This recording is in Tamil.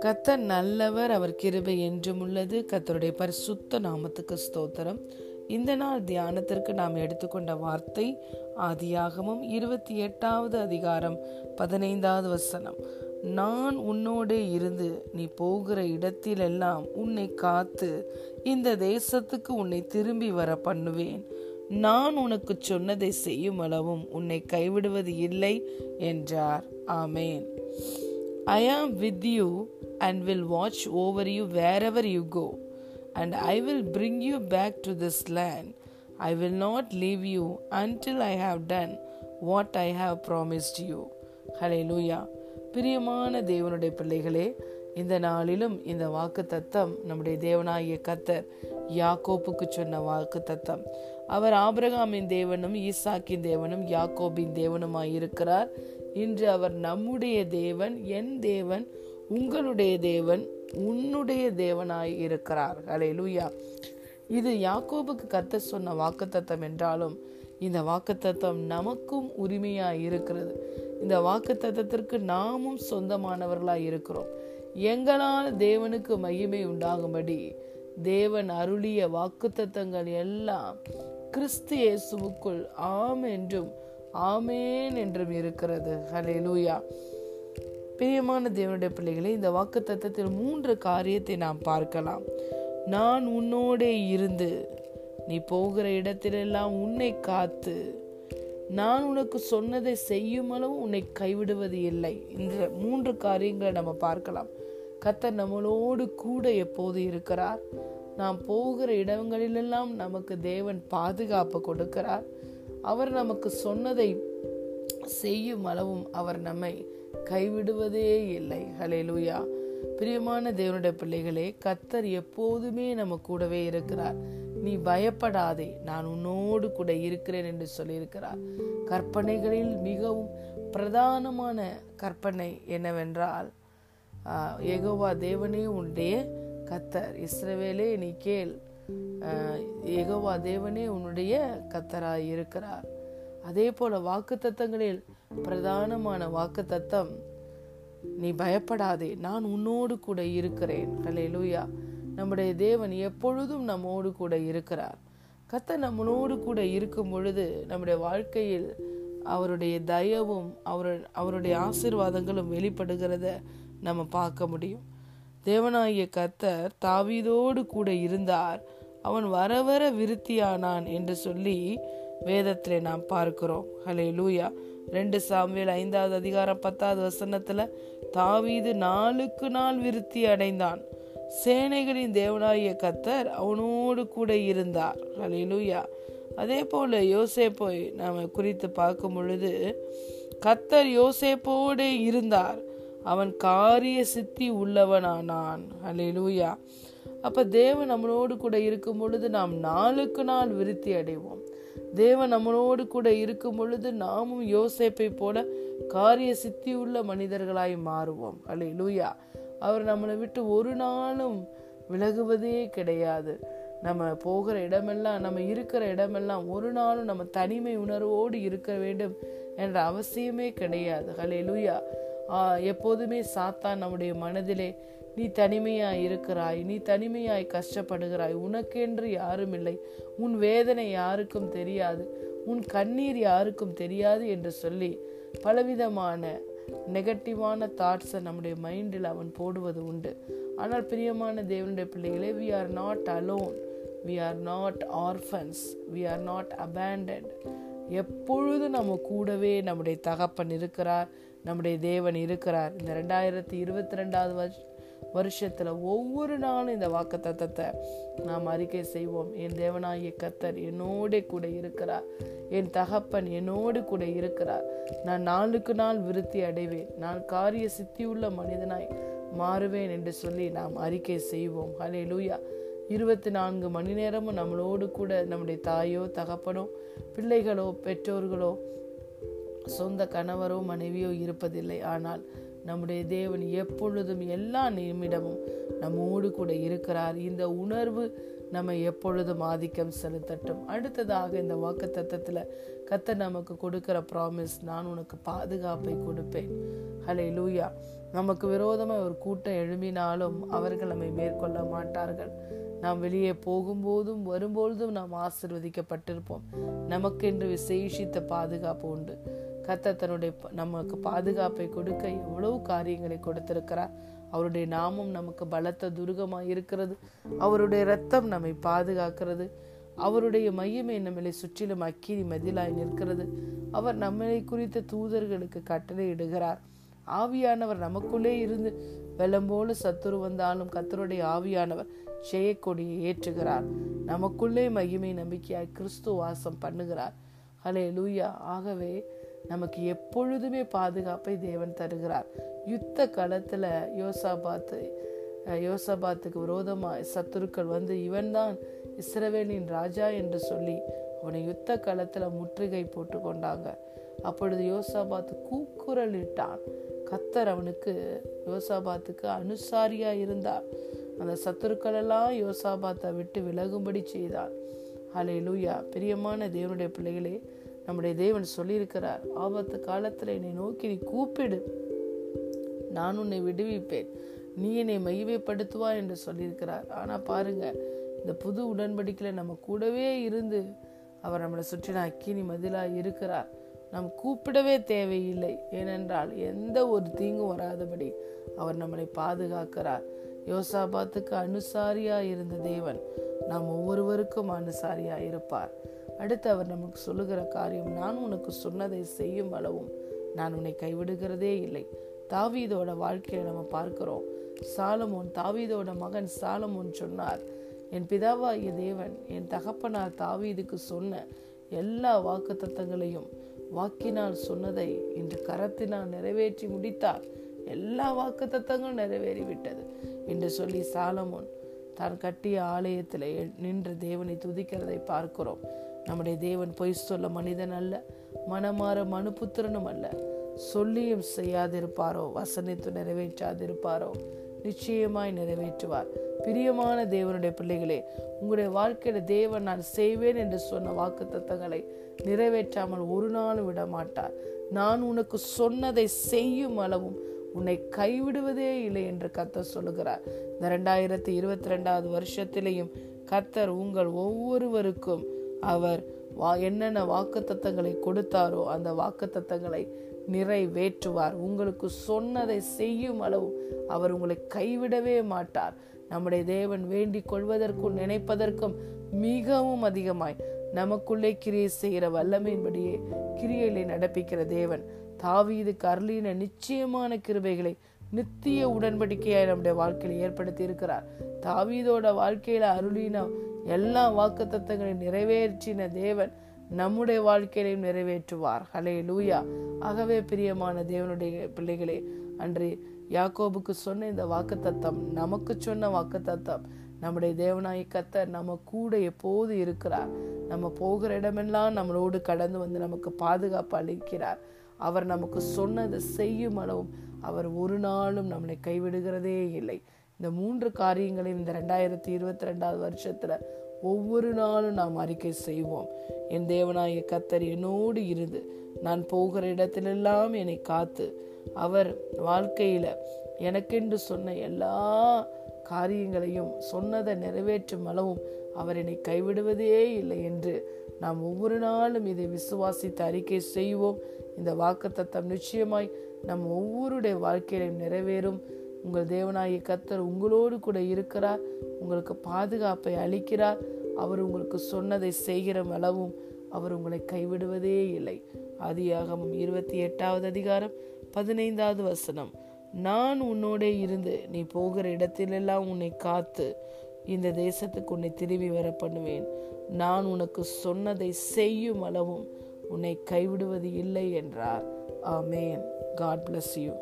கத்தர் நல்லவர் அவர் கிருபை என்றும் உள்ளது. கத்தருடைய பரிசுத்த நாமத்துக்கு ஸ்தோத்திரம். இந்த நாள் தியானத்திற்கு நாம் எடுத்துக்கொண்ட வார்த்தை ஆதியாகமும் இருபத்தி எட்டாவது அதிகாரம் பதினைந்தாவது வசனம். நான் உன்னோடு இருந்து நீ போகிற இடத்திலெல்லாம் உன்னை காத்து இந்த தேசத்துக்கு உன்னை திரும்பி வர பண்ணுவேன் நான் உனக்கு சொன்னதை செய்யும் அளவும் உன்னை கைவிடுவது இல்லை என்றார் ஆமேன் I am with you and will watch over you where you go and I will bring you back to this land I will not leave you until I have done what I have promised you ஹலே லூயா பிரியமான தேவனுடைய பிள்ளைகளே இந்த நாளிலும் இந்த வாக்கு தத்தம் நம்முடைய தேவனாகிய கத்தர் யாக்கோப்புக்கு சொன்ன வாக்கு தத்தம் அவர் ஆபிரகாமின் தேவனும் ஈசாக்கின் தேவனும் யாக்கோபின் தேவனுமாய் இருக்கிறார். இன்று அவர் நம்முடைய தேவன் என் தேவன் உங்களுடைய தேவன் உன்னுடைய தேவனாய் இருக்கிறார். அலே லூயா இது யாக்கோபுக்கு கத்த சொன்ன வாக்குத்தத்தம் என்றாலும் இந்த வாக்குத்தத்தம் நமக்கும் உரிமையாய் இருக்கிறது. இந்த வாக்குத்தத்தத்திற்கு நாமும் சொந்தமானவர்களாய் இருக்கிறோம். எங்களால் தேவனுக்கு மகிமை உண்டாகும்படி தேவன் அருளிய வாக்குத்தத்தங்கள் எல்லாம் கிறிஸ்து இயேசுவுக்குள் ஆம் என்றும் ஆமேன் என்றும் இருக்கிறது. ஹலே லூயா பிரியமான தேவனுடைய பிள்ளைகளை இந்த வாக்கு தத்தத்தில் மூன்று காரியத்தை நாம் பார்க்கலாம். நான் உன்னோடே இருந்து நீ போகிற இடத்திலெல்லாம் உன்னை காத்து நான் உனக்கு சொன்னதை செய்யும் உன்னை கைவிடுவது இல்லை. இந்த மூன்று காரியங்களை நம்ம பார்க்கலாம். கத்தர் நம்மளோடு கூட எப்போது இருக்கிறார்? நாம் போகிற இடங்களிலெல்லாம் நமக்கு தேவன் பாதுகாப்பு கொடுக்கிறார். அவர் நமக்கு சொன்னதை செய்யும் அளவும் அவர் நம்மை கைவிடுவதே இல்லை. ஹலே லூயா பிரியமான தேவனுடைய பிள்ளைகளே கத்தர் எப்போதுமே நம்ம கூடவே இருக்கிறார். நீ பயப்படாதே நான் உன்னோடு கூட இருக்கிறேன் என்று சொல்லியிருக்கிறார். கற்பனைகளில் மிகவும் பிரதானமான கற்பனை என்னவென்றால் எகோவா தேவனே உன்னுடைய கத்தர். இஸ்ரவேலே நீ கேள். எகோவா தேவனே உன்னுடைய கத்தராய் இருக்கிறார். அதே போல வாக்கு தத்தங்களில் பிரதானமான வாக்கு தத்தம் நீ பயப்படாதே நான் உன்னோடு கூட இருக்கிறேன். ஹலே லூயா நம்முடைய தேவன் எப்பொழுதும் நம்மோடு கூட இருக்கிறார். கத்த நம்மளோடு கூட இருக்கும் பொழுது நம்முடைய வாழ்க்கையில் அவருடைய தயவும் அவர் அவருடைய ஆசிர்வாதங்களும் வெளிப்படுகிறத நம்ம பார்க்க முடியும். தேவனாகிய கத்தர் தாவீதோடு கூட இருந்தார். அவன் வர வர விருத்தியானான் என்று சொல்லி வேதத்திலே நாம் பார்க்கிறோம். ஹலே லூயா ரெண்டு சாமியில் ஐந்தாவது அதிகாரம் பத்தாவது வசனத்தில் தாவீது நாளுக்கு நாள் விருத்தி அடைந்தான். சேனைகளின் தேவனாகிய கத்தர் அவனோடு கூட இருந்தார். அலையிலுயா அதே போல யோசேப்பை நாம குறித்து பார்க்கும் பொழுது கத்தர் யோசேப்போடு இருந்தார். அவன் காரிய சித்தி உள்ளவனானான். அலையிலுயா அப்ப தேவன் நம்மளோடு கூட இருக்கும் பொழுது நாம் நாளுக்கு நாள் விருத்தி அடைவோம். தேவன் நம்மளோடு கூட இருக்கும் பொழுது நாமும் யோசேப்பை போல காரிய சித்தி உள்ள மனிதர்களாய் மாறுவோம். அலையிலூயா அவர் நம்மளை விட்டு ஒரு நாளும் விலகுவதே கிடையாது. நம்ம போகிற இடமெல்லாம் நம்ம இருக்கிற இடமெல்லாம் ஒரு நாளும் நம்ம தனிமை உணர்வோடு இருக்க வேண்டும் என்ற அவசியமே கிடையாது. ஹலே லூயா எப்போதுமே சாத்தான் நம்முடைய மனதிலே நீ தனிமையாய் இருக்கிறாய் நீ தனிமையாய் கஷ்டப்படுகிறாய் உனக்கென்று யாரும் இல்லை. உன் வேதனை யாருக்கும் தெரியாது உன் கண்ணீர் யாருக்கும் தெரியாது என்று சொல்லி பலவிதமான நெகட்டிவான தாட்ஸை நம்முடைய மைண்டில் அவன் போடுவது உண்டு. ஆனால் பிரியமான தேவனுடைய பிள்ளைகளே we are not alone we are not orphans we are not abandoned எப்பொழுது நம்ம கூடவே நம்முடைய தகப்பன் இருக்கிறார் நம்முடைய தேவன் இருக்கிறார். இந்த ரெண்டாயிரத்தி இருபத்தி ரெண்டாவது வருஷம் வருஷத்துல ஒவ்வொரு நாளும் இந்த வாக்கு தத்தத்தை நாம் அறிக்கை செய்வோம். என் தேவனாகிய கத்தர் என்னோட கூட இருக்கிறார். என் தகப்பன் என்னோடு கூட இருக்கிறார். நான் நாளுக்கு நாள் விருத்தி அடைவேன். நான் காரிய சித்தியுள்ள மனிதனாய் மாறுவேன் என்று சொல்லி நாம் அறிக்கை செய்வோம். ஹலே லூயா இருபத்தி நான்கு மணி நேரமும் நம்மளோடு கூட நம்முடைய தாயோ தகப்பனோ பிள்ளைகளோ பெற்றோர்களோ சொந்த கணவரோ மனைவியோ இருப்பதில்லை. ஆனால் நம்முடைய தேவன் எப்பொழுதும் எல்லா நிமிடமும் நம்மோடு கூட இருக்கிறார். இந்த உணர்வு நம்ம எப்பொழுதும் ஆதிக்கம் செலுத்தட்டும். அடுத்ததாக இந்த வாக்கு தத்தத்தில் கத்த நமக்கு கொடுக்கிற ப்ராமிஸ் நான் உனக்கு பாதுகாப்பை கொடுப்பேன். ஹலே லூயா நமக்கு விரோதமாக ஒரு கூட்டம் எழும்பினாலும் அவர்கள் நம்மை மேற்கொள்ள மாட்டார்கள். நாம் வெளியே போகும்போதும் வரும்பொழுதும் நாம் ஆசிர்வதிக்கப்பட்டிருப்போம். நமக்கென்று விசேஷித்த பாதுகாப்பு உண்டு. கத்த தன்னுடைய நமக்கு பாதுகாப்பை கொடுக்க எவ்வளவு காரியங்களை கொடுத்திருக்கிறார். அவருடைய நாமம் நமக்கு பலத்த துருகமாக இருக்கிறது. அவருடைய ரத்தம் நம்மை பாதுகாக்கிறது. அவருடைய மையமே நம்மளை சுற்றிலும் அக்கினி மதிலாய் நிற்கிறது. அவர் நம்மளை குறித்த தூதர்களுக்கு கட்டளை இடுகிறார். ஆவியானவர் நமக்குள்ளே இருந்து வெள்ளம் போல சத்துரு வந்தாலும் கத்தருடைய ஆவியானவர் ஜெயக்கொடியை ஏற்றுகிறார். நமக்குள்ளே மகிமை நம்பிக்கையாய் கிறிஸ்து வாசம் பண்ணுகிறார். ஹலே லூயா ஆகவே நமக்கு எப்பொழுதுமே பாதுகாப்பை தேவன் தருகிறார். யுத்த களத்துல யோசாபாத்து யோசாபாத்துக்கு விரோதமாக சத்துருக்கள் வந்து இவன்தான் இஸ்ரவேலின் ராஜா என்று சொல்லி அவனை யுத்த களத்துல முற்றுகை போட்டு கொண்டாங்க. அப்பொழுது யோசாபாத் கூக்குரல் இட்டான். கத்தர் அவனுக்கு யோசாபாத்துக்கு அனுசாரியா இருந்தார். அந்த சத்துருக்கள் எல்லாம் யோசாபாத்தை விட்டு விலகும்படி செய்தான் ஹலே லூயா பிரியமான தேவனுடைய பிள்ளைகளே நம்முடைய தேவன் சொல்லியிருக்கிறார் ஆபத்து காலத்தில் என்னை நோக்கி நீ கூப்பிடு. நான் உன்னை விடுவிப்பேன். நீ என்னை மகிமைப்படுத்துவா என்று சொல்லியிருக்கிறார். ஆனால் பாருங்க இந்த புது உடன்படிக்கையில் நம்ம கூடவே இருந்து அவர் நம்மளை சுற்றின அக்கினி மதிலாக இருக்கிறார். நாம் கூப்பிடவே தேவையில்லை. ஏனென்றால் எந்த ஒரு தீங்கும் வராதபடி அவர் நம்மளை பாதுகாக்கிறார். யோசாபாத்துக்கு அனுசாரியாக இருந்த தேவன் நாம் ஒவ்வொருவருக்கும் அனுசாரியாக இருப்பார் அடுத்து அவர் நமக்கு சொல்லுகிற காரியம் நான் உனக்கு சொன்னதை செய்யும் அளவும் நான் உன்னை கைவிடுகிறதே இல்லை. தாவீதோட வாழ்க்கையை நம்ம பார்க்கிறோம். சாலமோன் தாவீதோட மகன் சாலமோன் சொன்னார் என் பிதாவாகிய தேவன் என் தகப்பனார் தாவீதுக்கு சொன்ன எல்லா வாக்கு தத்தங்களையும் வாக்கினால் சொன்னதை இன்று கரத்தினால் நிறைவேற்றி முடித்தார். எல்லா வாக்கு தத்தங்களும் நிறைவேறிவிட்டது. என்று சொல்லி சாலமோன் தான் கட்டிய ஆலயத்தில் நின்று தேவனை துதிக்கிறதை பார்க்கிறோம். நம்முடைய தேவன் பொய் சொல்ல மனிதன் அல்ல மனமாற மனுபுத்திரனும் அல்ல. சொல்லியும் செய்யாதிருப்பாரோ வசனித்து நிறைவேற்றாதிருப்பாரோ நிச்சயமாய் நிறைவேற்றுவார். பிரியமான தேவனுடைய பிள்ளைகளே உங்களுடைய வாழ்க்கையில தேவன் நான் செய்வேன் என்று சொன்ன வாக்கு தத்தங்களை நிறைவேற்றாமல் ஒரு நாளும் விட மாட்டார் நான் உனக்கு சொன்னதை செய்யும் அளவும் உன்னை கைவிடுவதே இல்லை என்று கத்தர் சொல்லுகிறார். இந்த ரெண்டாயிரத்தி இருபத்தி ரெண்டாவது வருஷத்திலேயும் கத்தர் உங்கள் ஒவ்வொருவருக்கும் அவர் வா என்னென்ன வாக்கு தத்தங்களை கொடுத்தாரோ அந்த வாக்கு தத்தங்களை நிறைவேற்றுவார். உங்களுக்கு சொன்னதை செய்யும் அளவு அவர் உங்களை கைவிடவே மாட்டார். நம்முடைய தேவன் வேண்டிக் கொள்வதற்கும் நினைப்பதற்கும் மிகவும் அதிகமாய் நமக்குள்ளே கிரியை செய்கிற வல்லமையின்படியே கிரியைகளை நடப்பிக்கிற தேவன். தாவீதுக்கு அருளின நிச்சயமான கிருபைகளை நித்திய உடன்படிக்கையாய் நம்முடைய வாழ்க்கையில் ஏற்படுத்தி இருக்கிறார். தாவீதோட வாழ்க்கையில அருளின எல்லா வாக்கு நிறைவேற்றின தேவன் நம்முடைய வாழ்க்கையிலையும் நிறைவேற்றுவார். ஹலே லூயா ஆகவே பிரியமான தேவனுடைய பிள்ளைகளே அன்று யாக்கோபுக்கு சொன்ன இந்த வாக்கு தத்தம் நமக்கு சொன்ன வாக்கு தத்தம் நம்முடைய தேவனாய் கத்தர் நம்ம கூட எப்போது இருக்கிறார்? நம்ம போகிற இடமெல்லாம் நம்மளோடு கடந்து வந்து நமக்கு பாதுகாப்பு அளிக்கிறார். அவர் நமக்கு சொன்னதை செய்யும் அளவும் அவர் ஒரு நாளும் நம்மளை கைவிடுகிறதே இல்லை. இந்த மூன்று காரியங்களையும் இந்த ரெண்டாயிரத்தி இருபத்தி ரெண்டாவது வருஷத்துல ஒவ்வொரு நாளும் நாம் அறிக்கை செய்வோம். என் தேவனாய கத்தர் என்னோடு இருந்து நான் போகிற இடத்திலெல்லாம் என்னை காத்து அவர் வாழ்க்கையில எனக்கென்று சொன்ன எல்லா காரியங்களையும் சொன்னதை நிறைவேற்றும் அளவும் அவர் என்னை கைவிடுவதே இல்லை என்று நாம் ஒவ்வொரு நாளும் இதை விசுவாசித்து அறிக்கை செய்வோம். இந்த வாக்கு தத்தம் நிச்சயமாய் நம் ஒவ்வொருடைய வாழ்க்கையிலும் நிறைவேறும். உங்கள் தேவனாகிய கத்தர் உங்களோடு கூட இருக்கிறார். உங்களுக்கு பாதுகாப்பை அளிக்கிறார். அவர் உங்களுக்கு சொன்னதை செய்கிற அளவும் அவர் உங்களை கைவிடுவதே இல்லை. ஆதியாகமும் இருபத்தி எட்டாவது அதிகாரம் பதினைந்தாவது வசனம். நான் உன்னோடே இருந்து நீ போகிற இடத்திலெல்லாம் உன்னை காத்து இந்த தேசத்துக்கு உன்னை திரும்பி வர பண்ணுவேன் நான் உனக்கு சொன்னதை செய்யும் அளவும் உன்னை கைவிடுவது இல்லை என்றார். ஆமேன். God bless you